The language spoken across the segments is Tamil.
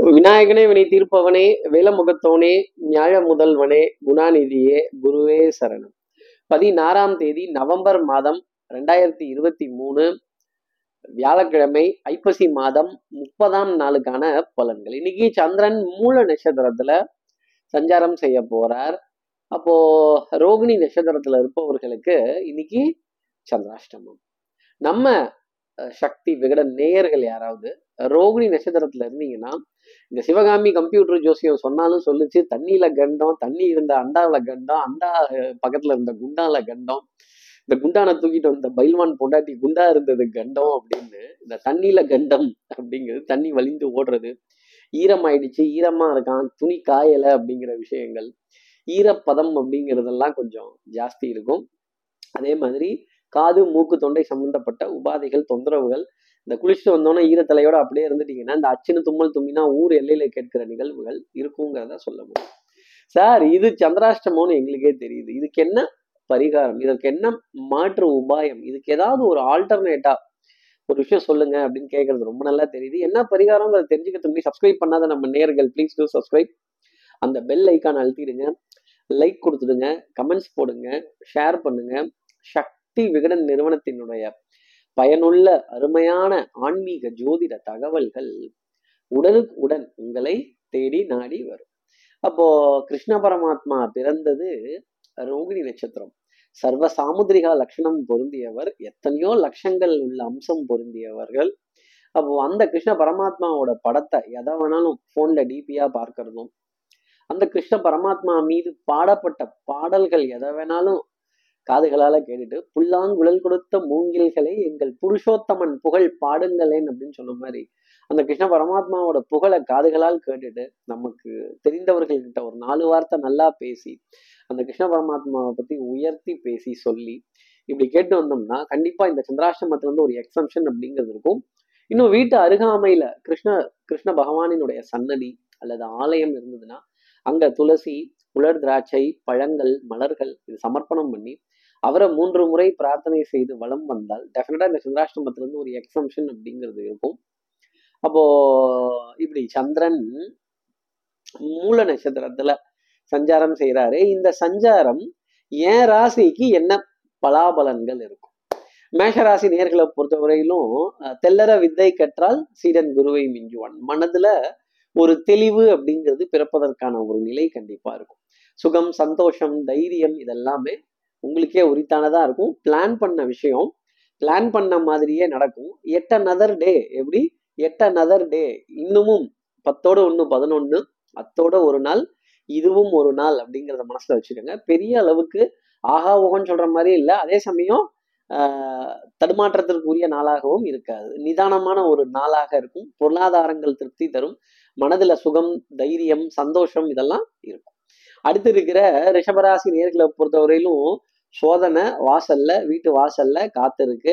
விநாயகனே வினை தீர்ப்பவனே வேலமுகத்தோனே ஞாழ முதல்வனே குணாநிதியே குருவே சரணம். பதினாறாம் தேதி நவம்பர் மாதம் ரெண்டாயிரத்தி இருபத்தி மூணு வியாழக்கிழமை ஐப்பசி மாதம் முப்பதாம் நாளுக்கான பலன்கள். இன்னைக்கு சந்திரன் மூல நட்சத்திரத்துல சஞ்சாரம் செய்ய போறார். அப்போ ரோகிணி நட்சத்திரத்துல இருப்பவர்களுக்கு இன்னைக்கு சந்திராஷ்டமம். நம்ம சக்தி விகட நேயர்கள் யாராவது ரோகிணி நட்சத்திரத்துல இருந்தீங்கன்னா இந்த சிவகாமி கம்ப்யூட்டர் ஜோசியம் சொன்னாலும் சொல்லுச்சு. தண்ணியில கண்டம் தண்ணி இருந்த அண்டாவில கண்டம் அண்டா பக்கத்துல இருந்த குண்டால கண்டம் இந்த குண்டான தூக்கிட்டு வந்த பைல்வான் பொண்டாட்டி குண்டா இருந்தது கண்டம் அப்படின்னு இந்த தண்ணியில கண்டம் அப்படிங்கிறது தண்ணி வலிந்து ஓடுறது. ஈரமாயிடுச்சு ஈரமா இருக்கான் துணி காயலை அப்படிங்கிற விஷயங்கள். ஈரப்பதம் அப்படிங்கிறதெல்லாம் கொஞ்சம் ஜாஸ்தி இருக்கும். அதே மாதிரி காது மூக்கு தொண்டை சம்பந்தப்பட்ட உபாதைகள் தொந்தரவுகள் இந்த குளிச்சுட்டு வந்தோன்னே ஈரத்தலையோட அப்படியே இருந்துட்டீங்கன்னா இந்த அச்சுன்னு தும்மல் தும்பினா ஊர் எல்லையில கேட்கிற நிகழ்வுகள் இருக்குங்கிறத சொல்ல முடியும். சார் இது சந்திராஷ்டமோன்னு எங்களுக்கே தெரியுது. இதுக்கு என்ன பரிகாரம்? இதற்கு என்ன மாற்று உபாயம்? இதுக்கு ஏதாவது ஒரு ஆல்டர்னேட்டா ஒரு விஷயம் சொல்லுங்க அப்படின்னு கேட்கறது ரொம்ப நல்லா தெரியுது. என்ன பரிகாரங்கிறத தெரிஞ்சுக்கிறதுக்கு சப்ஸ்கிரைப் பண்ணாத நம்ம நேர்கள் ப்ளீஸ் டூ சப்ஸ்கிரைப் அந்த பெல் ஐக்கான் அழுத்திடுங்க. லைக் கொடுத்துடுங்க. கமெண்ட்ஸ் போடுங்க. ஷேர் பண்ணுங்க. சக்தி விகடன் நிறுவனத்தினுடைய பயனுள்ள அருமையான ஆன்மீக ஜோதிட தகவல்கள் உடனுக்கு உடன் உங்களை தேடி நாடி வரும். அப்போ கிருஷ்ண பரமாத்மா பிறந்தது ரோகிணி நட்சத்திரம். சர்வ சாமுத்திரிகா லட்சணம் பொருந்தியவர் எத்தனையோ லட்சங்கள் உள்ள அம்சம் பொருந்தியவர்கள். அப்போ அந்த கிருஷ்ண பரமாத்மாவோட படத்தை எதை வேணாலும் போன்ல டிபியா பார்க்கறதும் அந்த கிருஷ்ண பரமாத்மா மீது பாடப்பட்ட பாடல்கள் எதை வேணாலும் காதுகளால கேட்டுட்டு புல்லாங்குழல் கொடுத்த மூங்கில்களை எங்கள் புருஷோத்தமன் புகழ் பாடுங்களேன் அப்படின்னு சொன்ன மாதிரி அந்த கிருஷ்ண பரமாத்மாவோட புகழை காதுகளால் கேட்டுட்டு நமக்கு தெரிந்தவர்கள்கிட்ட ஒரு நாலு வார்த்தை நல்லா பேசி அந்த கிருஷ்ண பரமாத்மாவை பத்தி உயர்த்தி பேசி சொல்லி இப்படி கேட்டு வந்தோம்னா கண்டிப்பா இந்த சந்திராஷ்டமத்துல இருந்து ஒரு எக்ஸம்ஷன் அப்படிங்கிறது இருக்கும். இன்னும் வீட்டு அருகாமையில கிருஷ்ண கிருஷ்ண பகவானினுடைய சன்னதி அல்லது ஆலயம் இருந்ததுன்னா அங்க துளசி உலர் திராட்சை பழங்கள் மலர்கள் இது சமர்ப்பணம் பண்ணி அவரை மூன்று முறை பிரார்த்தனை செய்து வலம் வந்தால் டெஃபினட்டா இந்த சந்திராஷ்டமத்துல இருந்து ஒரு எக்ஸம்ஷன் அப்படிங்கிறது இருக்கும். அப்போ இப்படி சந்திரன் மூல நட்சத்திரத்துல சஞ்சாரம் செய்யறாரு இந்த சஞ்சாரம் என் ராசிக்கு என்ன பலாபலன்கள் இருக்கும்? மேஷராசி நேர்களை பொறுத்தவரையிலும் தெல்லற வித்தை கற்றால் சீடன் குருவை மிஞ்சுவான். மனதுல ஒரு தெளிவு அப்படிங்கிறது பிறப்பதற்கான ஒரு நிலை கண்டிப்பா இருக்கும். சுகம் சந்தோஷம் தைரியம் இதெல்லாமே உங்களுக்கே உரித்தானதா இருக்கும். பிளான் பண்ண விஷயம் பிளான் பண்ண மாதிரியே நடக்கும். எட்ட நதர் டே எப்படி? எட்ட நதர் டே இன்னமும் பத்தோட ஒன்று பதினொன்று அத்தோட ஒரு நாள் இதுவும் ஒரு நாள் அப்படிங்கிறத மனசுல வச்சுக்கோங்க. பெரிய அளவுக்கு ஆகா ஓகன்னு சொல்ற மாதிரி இல்லை. அதே சமயம் தடுமாற்றத்திற்குரிய நாளாகவும் இருக்காது. நிதானமான ஒரு நாளாக இருக்கும். பொருளாதாரங்கள் திருப்தி தரும். மனதுல சுகம் தைரியம் சந்தோஷம் இதெல்லாம் இருக்கும். அடுத்து இருக்கிற ரிஷபராசி நேர்களை பொறுத்தவரையிலும் சோதனை வாசல்ல வீட்டு வாசல்ல காத்திருக்கு.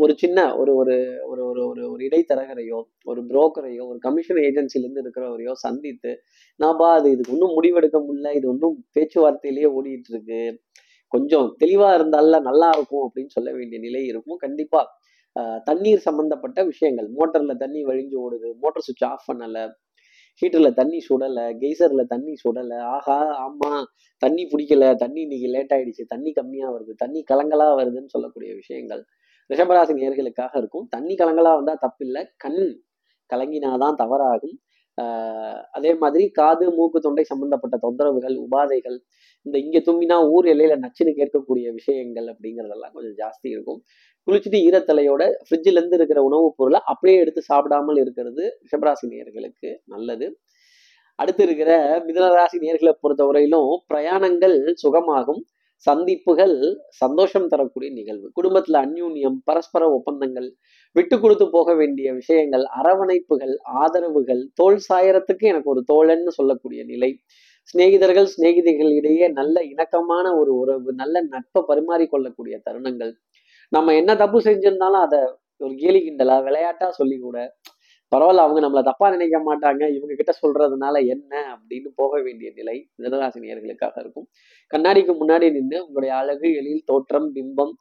ஒரு சின்ன ஒரு ஒரு ஒரு ஒரு ஒரு ஒரு இடைத்தரகரையோ ஒரு புரோக்கரையோ ஒரு கமிஷன் ஏஜென்சிலேருந்து இருக்கிறவரையோ சந்தித்து நான்ப்பா அது இதுக்கு ஒன்றும் முடிவெடுக்க முடியல இது ஒன்றும் பேச்சுவார்த்தையிலேயே ஓடிட்டு இருக்கு கொஞ்சம் தெளிவா இருந்தால நல்லா இருக்கும் அப்படின்னு சொல்ல வேண்டிய நிலை இருக்கும். கண்டிப்பா அஹ் தண்ணீர் சம்பந்தப்பட்ட விஷயங்கள் மோட்டரில் தண்ணி வழிஞ்சு ஓடுது மோட்டர் சுவிட்ச் ஆஃப் பண்ணல ஹீட்டர்ல தண்ணி சுடல கெய்சர்ல தண்ணி சுடல ஆஹா ஆமா தண்ணி பிடிக்கல தண்ணி இன்னைக்கு லேட் ஆயிடுச்சு தண்ணி கம்மியா வருது தண்ணி கலங்கலா வருதுன்னு சொல்லக்கூடிய விஷயங்கள் ரிஷபராசி நேர்களுக்காக இருக்கும். தண்ணி கலங்கலா வந்தா தப்பில்லை கண் கலங்கினாதான் தவறாகும். அதே மாதிரி காது மூக்கு தொண்டை சம்பந்தப்பட்ட தொந்தரவுகள் உபாதைகள் இந்த இங்க தும்பினா ஊர் எல்லையில நச்சுன்னு கேட்கக்கூடிய விஷயங்கள் அப்படிங்கிறதெல்லாம் கொஞ்சம் ஜாஸ்தி இருக்கும். குளிச்சுட்டு ஈரத்தலையோட ஃப்ரிட்ஜில் இருந்து இருக்கிற உணவுப் பொருளை அப்படியே எடுத்து சாப்பிடாமல் இருக்கிறது ரிஷபராசி நேயர்களுக்கு நல்லது. அடுத்து இருக்கிற மிதனராசி நேர்களை பொறுத்தவரையிலும் பிரயாணங்கள் சுகமாகும். சந்திப்புகள் சந்தோஷம் தரக்கூடிய நிகழ்வு. குடும்பத்துல அந்யூன்யம் பரஸ்பர ஒப்பந்தங்கள் விட்டு கொடுத்து போக வேண்டிய விஷயங்கள் அரவணைப்புகள் ஆதரவுகள் தோல் சாயறத்துக்கு எனக்கு ஒரு தோழன்னு சொல்லக்கூடிய நிலை. சிநேகிதர்கள் சிநேகிதிகள் இடையே நல்ல இணக்கமான ஒரு உறவு நல்ல நட்பை பரிமாறிக்கொள்ளக்கூடிய தருணங்கள். நம்ம என்ன தப்பு செஞ்சிருந்தாலும் அதை ஒரு கேலி கிண்டலா விளையாட்டா சொல்லி கூட பரவாயில்ல அவங்க நம்மளை தப்பா நினைக்க மாட்டாங்க. இவங்க கிட்ட சொல்றதுனால என்ன அப்படின்னு போக வேண்டிய நிலை மிதராசினியர்களுக்காக இருக்கும். கண்ணாடிக்கு முன்னாடி நின்று உங்களுடைய அழகு எழில் தோற்றம் பிம்பம்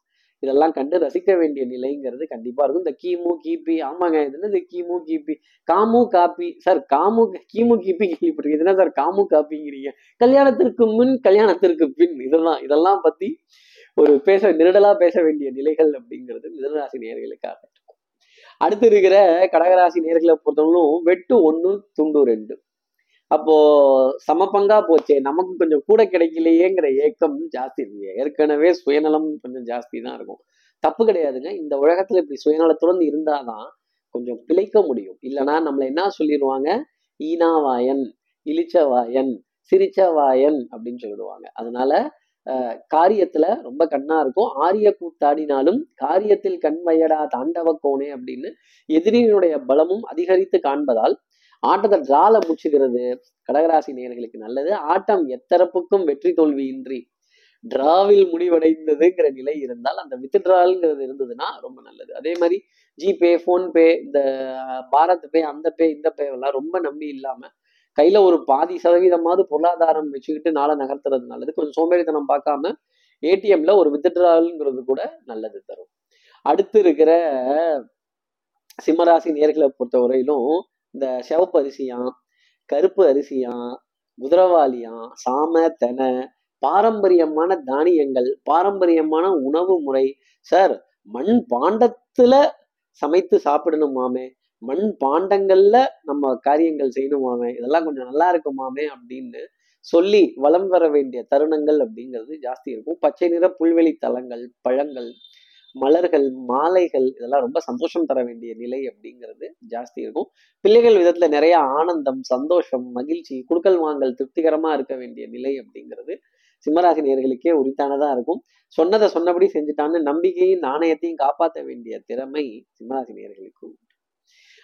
இதெல்லாம் கண்டு ரசிக்க வேண்டிய நிலைங்கிறது கண்டிப்பா இருக்கும். இந்த கிமு கிபி ஆமாங்க. இது என்னது? கிமு கிபி காமு காப்பி சார் காமு கிமு கிபி கேள்விப்பட்டிருக்கு இதுதான் என்ன சார்? காமு காப்பிங்கிறீங்க கல்யாணத்திற்கு முன் கல்யாணத்திற்கு பின் இதெல்லாம் இதெல்லாம் பத்தி ஒரு பேச நெருடலா பேச வேண்டிய நிலைகள் அப்படிங்கிறது மிதனராசி நேர்களுக்காக அடுத்து இருக்கிற கடகராசி நேர்களை பொறுத்தவரைக்கும் வெட்டு ஒன்று துண்டு ரெண்டு. அப்போ சமப்பங்கா போச்சே நமக்கு கொஞ்சம் கூட கிடைக்கலையேங்கிற ஏக்கம் ஜாஸ்தி இருக்கு. ஏற்கனவே சுயநலம் கொஞ்சம் ஜாஸ்தி தான் இருக்கும். தப்பு கிடையாதுங்க. இந்த உலகத்துல இப்படி சுயநலத்துடன் இருந்தாதான் கொஞ்சம் பிழைக்க முடியும். இல்லைன்னா நம்மளை என்ன சொல்லிடுவாங்க? ஈனாவாயன் இளிச்சவாயன் சிரிச்சவாயன் அப்படின்னு சொல்லிடுவாங்க. அதனால காரியத்துல ரொம்ப கண்ணா இருக்கும். ஆரிய கூத்தாடினாலும் காரியத்தில் கண்மையடா தாண்டவ கோணே அப்படின்னு எதிரியினுடைய பலமும் அதிகரித்து காண்பதால் ஆட்டத்தை டிரால முடிச்சுக்கிறது கடகராசி நேர்களுக்கு நல்லது. ஆட்டம் எத்தரப்புக்கும் வெற்றி தோல்வியின்றி டிராவில் முடிவடைந்ததுங்கிற நிலை இருந்தால் அந்த வித்ட்ரால்ங்கிறது இருந்ததுன்னா ரொம்ப நல்லது. அதே மாதிரி ஜிபே ஃபோன்பே இந்த பாரத் பே அந்த பே இந்த பே எல்லாம் ரொம்ப நம்பி இல்லாம கையில ஒரு பாதி சதவீதமாவது பொருளாதாரம் வச்சுக்கிட்டு நாளை நகர்த்துறது நல்லது. கொஞ்சம் சோம்பேறித்தனம் பார்க்காம ஏடிஎம்ல ஒரு வித்ட்ரால்ங்கிறது கூட நல்லது தரும். அடுத்து இருக்கிற சிம்மராசி நேர்களை பொறுத்த வரையிலும் இந்த சிவப்பு அரிசியாம் கருப்பு அரிசியாம் குதிரவாளியாம் சாம தென பாரம்பரியமான தானியங்கள் பாரம்பரியமான உணவு முறை சார் மண் பாண்டத்துல சமைத்து சாப்பிடணுமாமே? மண் பாண்டங்கள்ல நம்ம காரியங்கள் செய்யணுமாமே இதெல்லாம் கொஞ்சம் நல்லா இருக்குமாமே அப்படின்னு சொல்லி வலம் வர வேண்டிய தருணங்கள் அப்படிங்கிறது ஜாஸ்தி இருக்கும். பச்சை நிற புல்வெளி தலங்கள் பழங்கள் மலர்கள் மாலைகள் இதெல்லாம் ரொம்ப சந்தோஷம் தர வேண்டிய நிலை அப்படிங்கிறது ஜாஸ்தி இருக்கும். பிள்ளைகள் விதத்துல நிறைய ஆனந்தம் சந்தோஷம் மகிழ்ச்சி குடுக்கல் வாங்கல் திருப்திகரமா இருக்க வேண்டிய நிலை அப்படிங்கிறது சிம்மராசி நேர்களுக்கே உரித்தானதா இருக்கும். சொன்னதை சொன்னபடி செஞ்சுட்டான்னு நம்பிக்கையும் நாணயத்தையும் காப்பாற்ற வேண்டிய திறமை சிம்மராசி நேர்களுக்கு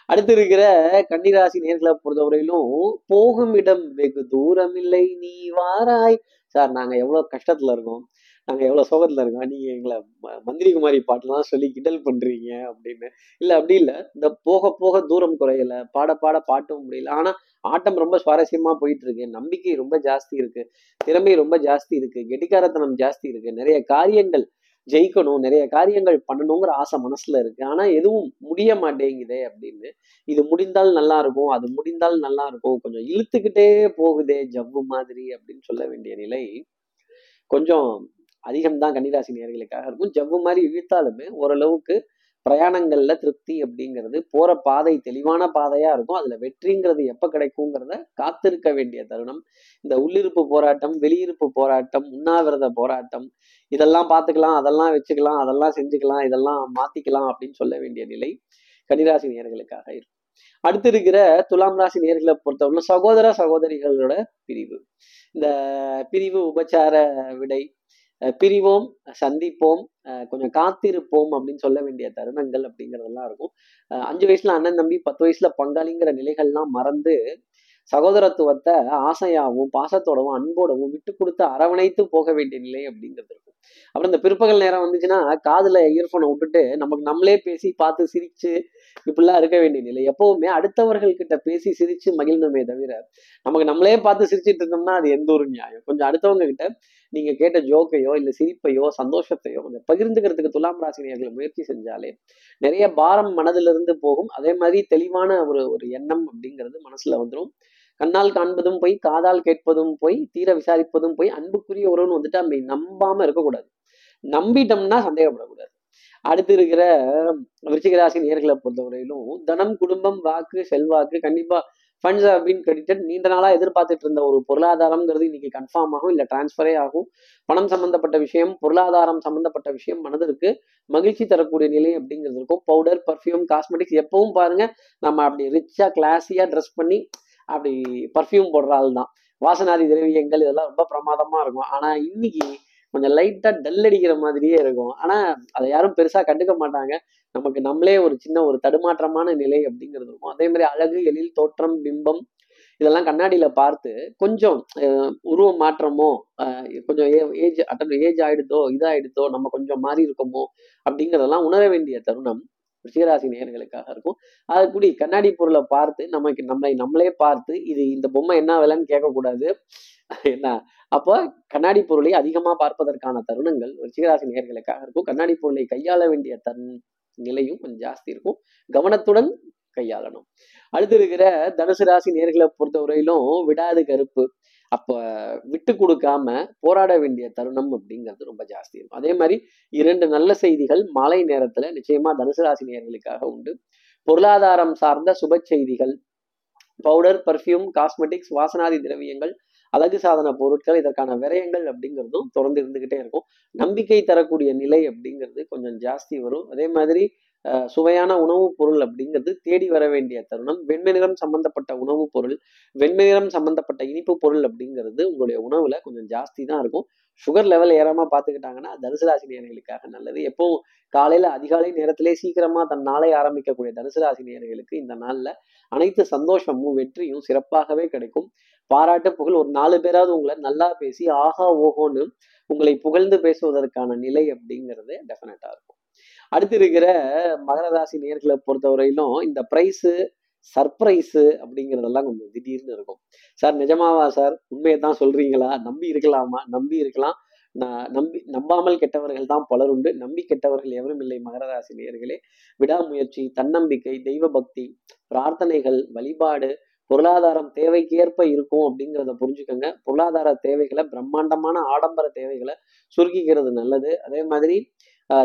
அடுத்து இருக்கிற கன்னிராசி நேர்களை பொறுத்தவரையிலும் போகும் இடம் வெகு தூரம் இல்லை நீ வாராய். சார் நாங்க எவ்வளவு கஷ்டத்துல இருக்கோம். நாங்க எவ்வளவு சோகத்துல இருக்கோம். நீங்க எங்களை ம- மந்திரி குமாரி பாட்டுலாம் சொல்லி கிண்டல் பண்றீங்க அப்படின்னு. இல்ல அப்படி இல்ல. இந்த போக போக தூரம் குறையல. பாட பாட பாட்டும் முடியல. ஆனா ஆட்டம் ரொம்ப சுவாரஸ்யமா போயிட்டு இருக்கு நம்பிக்கை ரொம்ப ஜாஸ்தி இருக்கு. திறமை ரொம்ப ஜாஸ்தி இருக்கு. கெட்டிக்காரத்தனம் ஜாஸ்தி இருக்கு. நிறைய காரியங்கள் ஜெயிக்கணும் நிறைய காரியங்கள் பண்ணணுங்கிற ஆசை மனசுல இருக்கு. ஆனா எதுவும் முடிய மாட்டேங்குதே அப்படின்னு. இது முடிந்தால் நல்லா இருக்கும் அது முடிந்தால் நல்லா இருக்கும். கொஞ்சம் இழுத்துக்கிட்டே போகுதே ஜவ்வு மாதிரி அப்படின்னு சொல்ல வேண்டிய நிலை கொஞ்சம் அதிகம்தான் கன்னிராசி நேர்களுக்காக இருக்கும். ஜவ்வு மாதிரி இழுத்தாலுமே ஓரளவுக்கு பிரயாணங்கள்ல திருப்தி அப்படிங்கிறது போற பாதை தெளிவான பாதையா இருக்கும். அதுல வெற்றிங்கிறது எப்ப கிடைக்குங்கிறத காத்திருக்க வேண்டிய தருணம். இந்த உள்ளிருப்பு போராட்டம் வெளியிருப்பு போராட்டம் உண்ணாவிரத போராட்டம் இதெல்லாம் பார்த்துக்கலாம் அதெல்லாம் வச்சுக்கலாம் அதெல்லாம் செஞ்சுக்கலாம் இதெல்லாம் மாத்திக்கலாம் அப்படின்னு சொல்ல வேண்டிய நிலை கன்னிராசி நேர்களுக்காக இருக்கும். அடுத்து இருக்கிற துலாம் ராசி நேர்களை பொறுத்தவரை சகோதர சகோதரிகளோட பிரிவு. இந்த பிரிவு உபச்சார விடை பிரிவோம் சந்திப்போம் அஹ் கொஞ்சம் காத்திருப்போம் அப்படின்னு சொல்ல வேண்டிய தருணங்கள் அப்படிங்கிறதெல்லாம் இருக்கும். அஞ்சு வயசுல அண்ணன் தம்பி பத்து வயசுல பங்காளிங்கிற நிலைகள்லாம் மறந்து சகோதரத்துவத்தை ஆசையாகவும் பாசத்தோடவும் அன்போடவும் விட்டு கொடுத்து அரவணைத்து போக வேண்டிய நிலை அப்படிங்கிறது இருக்கும். அப்புறம் இந்த பிற்பகல் நேரம் வந்துச்சுன்னா காதுல இயர்ஃபோனை விட்டுட்டு நமக்கு நம்மளே பேசி பார்த்து சிரிச்சு இப்படிலாம் இருக்க வேண்டிய நிலை. எப்பவுமே அடுத்தவர்கள் கிட்ட பேசி சிரிச்சு மகிழ்ந்தமே தவிர நமக்கு நம்மளே பார்த்து சிரிச்சிட்டு இருந்தோம்னா அது எந்த ஒரு நியாயம்? கொஞ்சம் அடுத்தவங்க கிட்ட நீங்க கேட்ட ஜோக்கையோ இல்ல சிரிப்பையோ சந்தோஷத்தையோ கொஞ்சம் பகிர்ந்துக்கிறதுக்கு துலாம் ராசினியர்கள் முயற்சி செஞ்சாலே நிறைய பாரம் மனதிலிருந்து போகும். அதே மாதிரி தெளிவான ஒரு ஒரு எண்ணம் அப்படிங்கிறது மனசுல வந்துடும் கண்ணால் காண்பதும் போய் காதால் கேட்பதும் போய் தீர விசாரிப்பதும் போய் அன்புக்குரிய உறவுன்னு வந்துட்டு அப்படி நம்பாம இருக்கக்கூடாது. நம்பிட்டோம்னா சந்தேகப்படக்கூடாது. அடுத்து இருக்கிற விருச்சிகராசி நேர்களை பொறுத்தவரையிலும் தனம் குடும்பம் வாக்கு செல்வாக்கு கண்டிப்பா ஃபண்ட்ஸ் அப்படின்னு கிரெடிட்டட் நீண்ட நாளாக எதிர்பார்த்துட்டு இருந்த ஒரு பொருளாதாரம்ங்கிறது இன்னைக்கு கன்ஃபார்ம் ஆகும் இல்லை டிரான்ஸ்ஃபரே ஆகும். பணம் சம்பந்தப்பட்ட விஷயம் பொருளாதாரம் சம்பந்தப்பட்ட விஷயம் மனதிற்கு மகிழ்ச்சி தரக்கூடிய நிலை அப்படிங்கிறது இருக்கும். பவுடர் பர்ஃப்யூம் காஸ்மெட்டிக்ஸ் எப்பவும் பாருங்க. நம்ம அப்படி ரிச்சா கிளாஸியா ட்ரெஸ் பண்ணி அப்படி பர்ஃப்யூம் போடுற ஆள் தான். வாசனாதி திரவியங்கள் இதெல்லாம் ரொம்ப பிரமாதமா இருக்கும். ஆனால் இன்னைக்கு கொஞ்சம் லைட்டா டல் அடிக்கிற மாதிரியே இருக்கும். ஆனா அதை யாரும் பெருசா கண்டுக்க மாட்டாங்க. நமக்கு நம்மளே ஒரு சின்ன ஒரு தடுமாற்றமான நிலை அப்படிங்கிறது இருக்கும். அதே மாதிரி அழகு எழில் தோற்றம் பிம்பம் இதெல்லாம் கண்ணாடியில பார்த்து கொஞ்சம் உருவ மாற்றமோ கொஞ்சம் ஏஜ் அட்டன் ஏஜ் ஆயிடுதோ இதாயிடுதோ நம்ம கொஞ்சம் மாறி இருக்கோமோ அப்படிங்கிறதெல்லாம் உணர வேண்டிய தருணம். ரிஷிகராசி நேர்களுக்காக இருக்கும். அது கூடி கண்ணாடி பொருளை பார்த்து நமக்கு நம்மளை நம்மளே பார்த்து இது இந்த பொம்மை என்ன விலைன்னு கேட்கக்கூடாது. என்ன? அப்போ கண்ணாடி பொருளை அதிகமா பார்ப்பதற்கான தருணங்கள் ரிஷிகராசி நேர்களுக்காக இருக்கும். கண்ணாடி பொருளை கையாள வேண்டிய தன் நிலையும் கொஞ்சம் ஜாஸ்தி இருக்கும். கவனத்துடன் கையாளணும். அடுத்து இருக்கிற தனுசு ராசி நேர்களை பொறுத்தவரையிலும் விடாது கருப்பு. அப்போ விட்டு கொடுக்காம போராட வேண்டிய தருணம் அப்படிங்கிறது ரொம்ப ஜாஸ்தி இருக்கும். அதே மாதிரி இரண்டு நல்ல செய்திகள் மாலை நேரத்துல நிச்சயமா தனுசு ராசி நேர்களுக்காக உண்டு. பொருளாதாரம் சார்ந்த சுப செய்திகள் பவுடர் பர்ஃப்யூம் காஸ்மெட்டிக்ஸ் வாசனாதி திரவியங்கள் அழகு சாதன பொருட்கள் இதற்கான விரயங்கள் அப்படிங்கிறதும் தொடர்ந்து இருந்துகிட்டே இருக்கும். நம்பிக்கை தரக்கூடிய நிலை அப்படிங்கிறது கொஞ்சம் ஜாஸ்தி வரும். அதே மாதிரி சுவையான உணவுப் பொருள் அப்படிங்கிறது தேடி வர வேண்டிய தருணம். வெண்மை நிறம் சம்பந்தப்பட்ட உணவுப் பொருள் வெண்மை நிறம் சம்பந்தப்பட்ட இனிப்பு பொருள் அப்படிங்கிறது உங்களுடைய உணவுல கொஞ்சம் ஜாஸ்தி தான் இருக்கும். சுகர் லெவல் ஏறாம பார்த்துக்கிட்டாங்கன்னா தனுசு ராசி நேயர்களுக்காக நல்லது. எப்பவும் காலையில அதிகாலை நேரத்திலே சீக்கிரமா தன் நாளை ஆரம்பிக்கக்கூடிய தனுசு ராசி நேயர்களுக்கு இந்த நாள்ல அனைத்து சந்தோஷமும் வெற்றியும் சிறப்பாகவே கிடைக்கும். பாராட்டு புகழ் ஒரு நாலு பேராவது உங்களை நல்லா பேசி ஆஹா ஓஹோன்னு உங்களை புகழ்ந்து பேசுவதற்கான நிலை அப்படிங்கிறது டெஃபினட்டா இருக்கும். அடுத்து இருக்கிற மகர ராசி நேர்களை பொறுத்தவரையிலும் இந்த ப்ரைஸு சர்ப்ரைஸு அப்படிங்கிறதெல்லாம் கொஞ்சம் திடீர்னு இருக்கும். சார் நிஜமாவா சார்? உண்மையை தான் சொல்றீங்களா? நம்பி இருக்கலாமா? நம்பி இருக்கலாம். நான் நம்பி நம்பாமல் கெட்டவர்கள் தான் பலர் உண்டு. நம்பி கெட்டவர்கள் எவரும் இல்லை மகர ராசி நேயர்களே விடாமுயற்சி தன்னம்பிக்கை தெய்வ பக்தி பிரார்த்தனைகள் வழிபாடு பொருளாதாரம் தேவைக்கேற்ப இருக்கும் அப்படிங்கிறத புரிஞ்சுக்கோங்க. பொருளாதார தேவைகளை பிரம்மாண்டமான ஆடம்பர தேவைகளை சுருக்கிக்கிறது நல்லது. அதே மாதிரி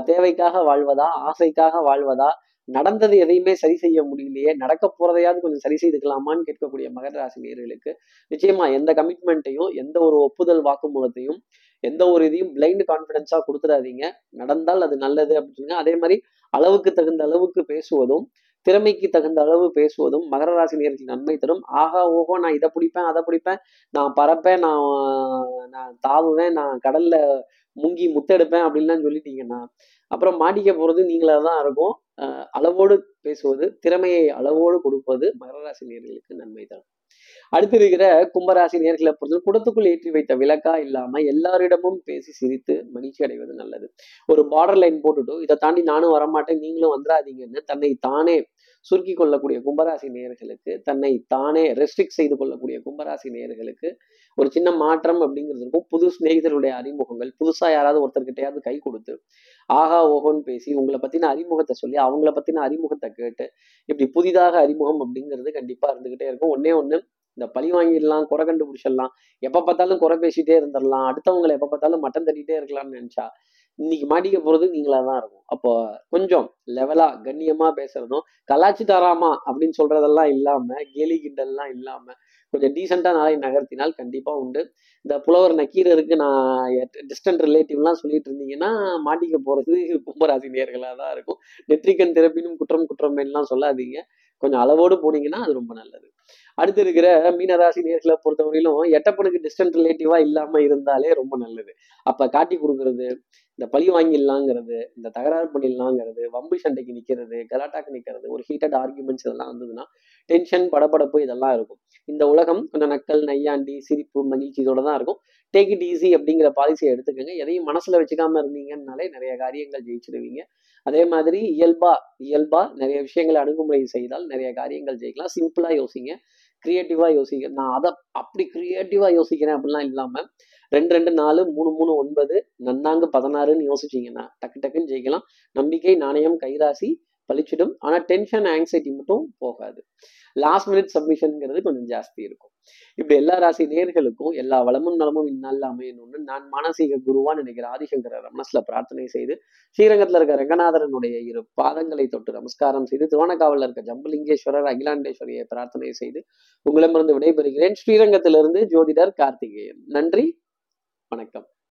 தேவைக்காக வாழ்வதா ஆசைக்காக வாழ்வதா நடந்தது எதையுமே சரி செய்ய முடியலையே நடக்க போறதையாவது கொஞ்சம் சரி செய்துக்கலாமான்னு கேட்கக்கூடிய மகர ராசி நேர்களுக்கு நிச்சயமா எந்த கமிட்மெண்ட்டையும் எந்த ஒரு ஒப்புதல் வாக்குமூலத்தையும் எந்த ஒரு இதையும் பிளைண்ட் கான்ஃபிடென்ஸா கொடுத்துடாதீங்க. நடந்தால் அது நல்லது அப்படின்னு அதே மாதிரி அளவுக்கு தகுந்த அளவுக்கு பேசுவதும் திறமைக்கு தகுந்த அளவு பேசுவதும் மகர ராசி நேர்களுக்கு நன்மை தரும். ஆகா ஓஹோ நான் இதை பிடிப்பேன் அதை பிடிப்பேன் நான் பறப்பேன் நான் நான் தாவுவேன் நான் கடல்ல முங்கி முத்தெடுப்பேன் அப்படின்லாம் சொல்லிட்டீங்கன்னா அப்புறம் மாட்டிக்க போறது நீங்களா தான் இருக்கும். அளவோடு பேசுவது திறமையை அளவோடு கொடுப்பது மகராசி நேர்களுக்கு நன்மை தரும் அடுத்து இருக்கிற கும்பராசி நேர்களை பொறுத்து குடத்துக்குள் ஏற்றி வைத்த விளக்கா இல்லாம எல்லாரிடமும் பேசி சிரித்து மகிழ்ச்சி அடைவது நல்லது. ஒரு பார்டர் லைன் போட்டுட்டு இதை தாண்டி நானும் வரமாட்டேன் நீங்களும் வந்துடாதீங்கன்னு தன்னை தானே சுருக்கி கொள்ளக்கூடிய கும்பராசி நேயர்களுக்கு தன்னை தானே ரெஸ்ட்ரிக்ட் செய்து கொள்ளக்கூடிய கும்பராசி நேயர்களுக்கு ஒரு சின்ன மாற்றம் அப்படிங்கிறது இருக்கும். புது சிநேகிதருடைய அறிமுகங்கள் புதுசா யாராவது ஒருத்தர்கிட்டயாவது கை கொடுத்து ஆஹா ஓஹோன்னு பேசி உங்களை பத்தின அறிமுகத்தை சொல்லி அவங்கள பத்தின அறிமுகத்தை கேட்டு இப்படி புதிதாக அறிமுகம் அப்படிங்கிறது கண்டிப்பா இருந்துகிட்டே இருக்கும். ஒன்னே ஒண்ணு இந்த பழி வாங்கிடலாம் குறை கண்டுபிடிச்சிடலாம் எப்ப பார்த்தாலும் குறை பேசிட்டே இருந்துடலாம் அடுத்தவங்களை எப்ப பார்த்தாலும் மட்டம் தட்டிகிட்டே இருக்கலாம்னு நினைச்சா இன்னைக்கு மாட்டிக்க போறது நீங்களா தான் இருக்கும். அப்போ கொஞ்சம் லெவலா கண்ணியமா பேசுறதும் கலாச்சி தராமா அப்படின்னு சொல்றதெல்லாம் இல்லாம கேலி கிண்டல்லாம் இல்லாம கொஞ்சம் டீசெண்டா நாளை நகர்த்தினால் கண்டிப்பா உண்டு. இந்த புலவர் நக்கீரருக்கு நான் டிஸ்டன்ட் ரிலேட்டிவ்லாம் சொல்லிட்டு இருந்தீங்கன்னா மாட்டிக்க போறது கும்பராசி நேர்களாக தான் இருக்கும். நெற்றிக்கண் திறப்பினும் குற்றம் குற்றம் எல்லாம் சொல்லாதீங்க. கொஞ்சம் அளவோடு போனீங்கன்னா அது ரொம்ப நல்லது. அடுத்து இருக்கிற மீனராசி நேர்களை பொறுத்தவரையிலும் எட்டப்பனுக்கு டிஸ்டன்ட் ரிலேட்டிவா இல்லாம இருந்தாலே ரொம்ப நல்லது. அப்ப காட்டி கொடுக்கறது இந்த பழி வாங்கிடலாங்கிறது இந்த தகராறு பண்ணிடலாங்கிறது வம்பு சண்டைக்கு நிக்கிறது கலாட்டாக்கு நிக்கிறது ஒரு ஹீட்டட் ஆர்குமெண்ட்ஸ் இதெல்லாம் வந்ததுன்னா டென்ஷன் படபடப்பு இதெல்லாம் இருக்கும். இந்த உலகம் கொஞ்சம் நக்கல் நையாண்டி சிரிப்பு மகிழ்ச்சியோட தான் இருக்கும். டேக் இட் ஈஸி அப்படிங்கிற பாலிசியை எடுத்துக்கோங்க. எதையும் மனசுல வச்சுக்காம இருந்தீங்கன்னாலே நிறைய காரியங்கள் ஜெயிச்சிடுவீங்க அதே மாதிரி இயல்பா இயல்பா நிறைய விஷயங்களை அணுகுமுறை செய்தால் நிறைய காரியங்கள் ஜெயிக்கலாம் சிம்பிளா யோசிங்க. கிரியேட்டிவா யோசிங்க. நான் அதை அப்படி கிரியேட்டிவா யோசிக்கிறேன் அப்படிலாம் இல்லாம ரெண்டு ரெண்டு நாலு மூணு மூணு ஒன்பது நன்னாங்கு பதினாறுன்னு யோசிச்சீங்கன்னா டக்கு டக்குன்னு ஜெயிக்கலாம். நம்பிக்கை நாணயம் கைராசி பழிச்சிடும் ஆனா டென்ஷன் ஆங்ஸைட்டி மட்டும் போகாது. லாஸ்ட் மினிட் சப்மிஷன்ங்கிறது கொஞ்சம் ஜாஸ்தி இருக்கும். இப்படி எல்லா ராசி நேர்களுக்கும் எல்லா வளமும் நலமும் இந்நாளில் அமையணும்னு நான் மானசீக குருவா நினைக்கிற ஆதிசங்கர மனசுல பிரார்த்தனை செய்து ஸ்ரீரங்கத்துல இருக்க ரங்கநாதரனுடைய இரு பாதங்களை தொட்டு நமஸ்காரம் செய்து திருவண்ணக்காவலில் இருக்க ஜம்புலிங்கேஸ்வரர் அகிலாண்டேஸ்வரியை பிரார்த்தனை செய்து உங்களிடமிருந்து விடைபெறுகிறேன். ஸ்ரீரங்கத்திலிருந்து ஜோதிடர் கார்த்திகேயன். நன்றி. வணக்கம்.